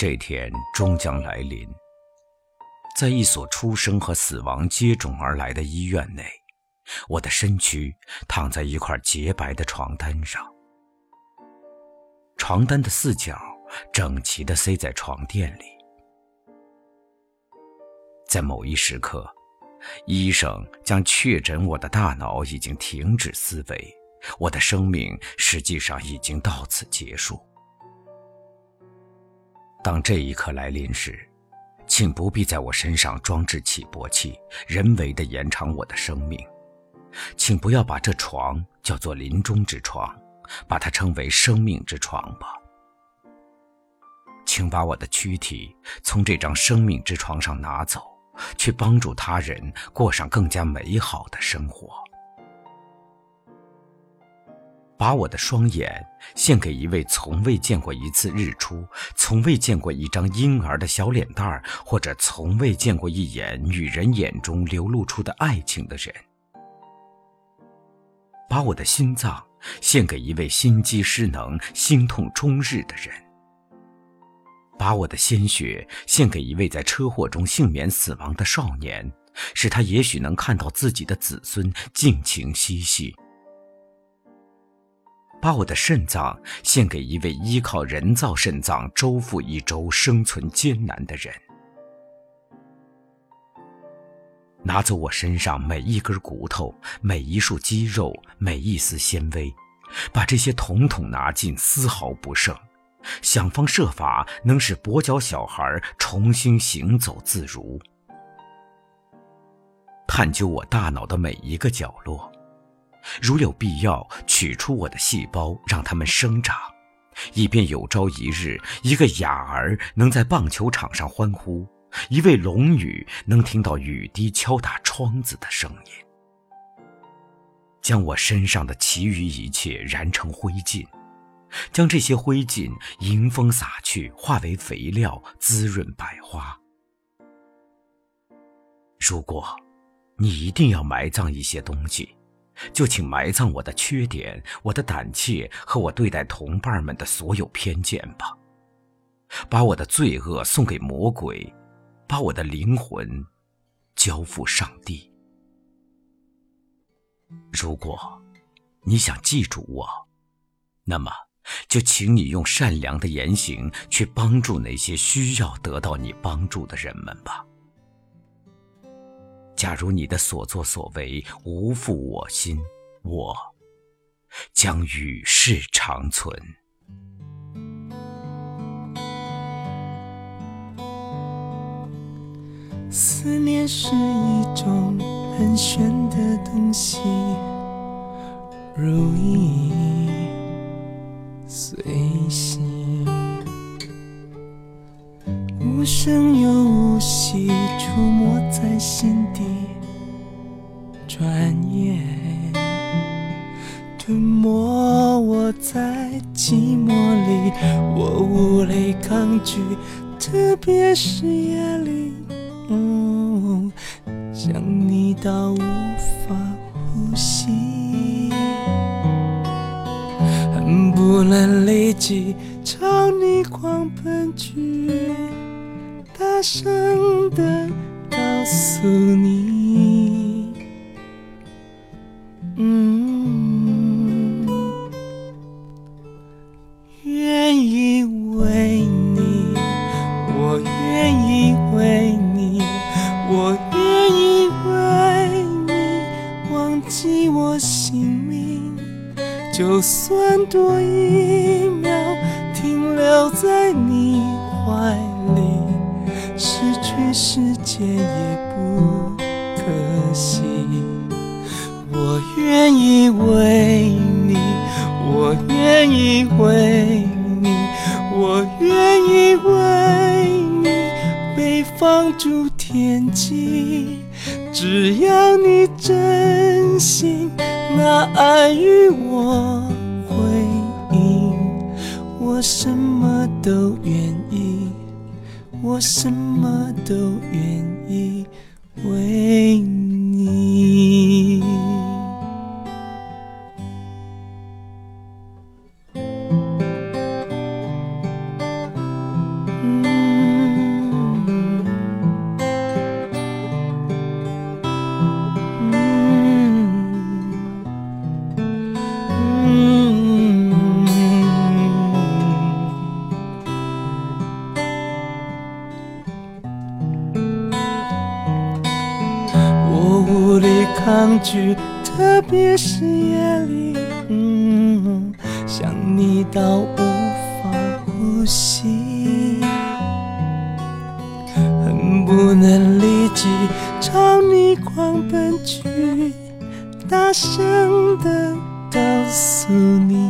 这天终将来临，在一所出生和死亡接踵而来的医院内，我的身躯躺在一块洁白的床单上，床单的四角整齐地塞在床垫里。在某一时刻，医生将确诊我的大脑已经停止思维，我的生命实际上已经到此结束。当这一刻来临时，请不必在我身上装置起搏器，人为的延长我的生命。请不要把这床叫做临终之床，把它称为生命之床吧。请把我的躯体从这张生命之床上拿走。去帮助他人过上更加美好的生活。把我的双眼献给一位从未见过一次日出、从未见过一张婴儿的小脸蛋儿，或者从未见过一眼女人眼中流露出的爱情的人。把我的心脏献给一位心肌失能、心痛终日的人。把我的鲜血献给一位在车祸中幸免死亡的少年，使他也许能看到自己的子孙尽情嬉戏。把我的肾脏献给一位依靠人造肾脏周复一周生存艰难的人。拿走我身上每一根骨头、每一束肌肉、每一丝纤维，把这些统统拿尽，丝毫不剩。想方设法能使跛脚小孩重新行走自如，探究我大脑的每一个角落，如有必要，取出我的细胞，让它们生长，以便有朝一日，一个哑儿能在棒球场上欢呼，一位聋女能听到雨滴敲打窗子的声音，将我身上的其余一切燃成灰烬。将这些灰烬迎风洒去，化为肥料，滋润百花。如果，你一定要埋葬一些东西，就请埋葬我的缺点、我的胆怯和我对待同伴们的所有偏见吧。把我的罪恶送给魔鬼，把我的灵魂交付上帝。如果你想记住我，那么。就请你用善良的言行去帮助那些需要得到你帮助的人们吧。假如你的所作所为无负我心，我将与世长存。思念是一种很玄的东西，如影。随形，无声又息，触摸在心底，转眼吞没我在寂寞里，我无力抗拒，特别是夜里，想你到无法呼吸。恨不能立即朝你狂奔去，大声告诉你，嗯，愿意为你，我愿意为你，我愿意为你忘记我姓名。就算多一世界也不可惜。我愿意为你，我愿意为你，我愿意为你被放逐天际，只要你真心。那爱与我回应，我什么都愿意，我什么都愿意为你。句，特别是夜里，嗯，想你到无法呼吸，恨不能立即朝你狂奔去，大声的告诉你，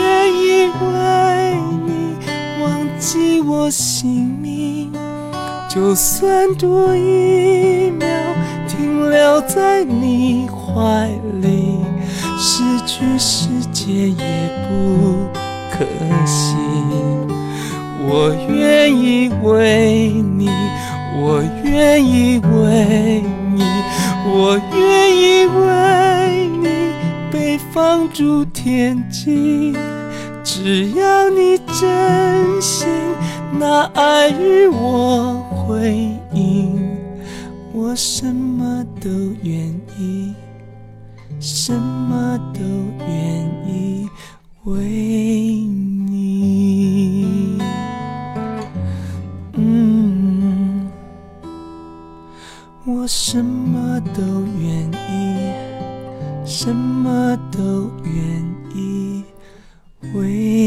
愿意为你忘记我姓名，就算多一秒停留在你怀里，失去世界也不可惜。我愿意为你，我愿意为你，我愿意为你被放逐天际，只要你真心，那爱与我回应，我什么都愿意，什么都愿意。为。什么都愿意为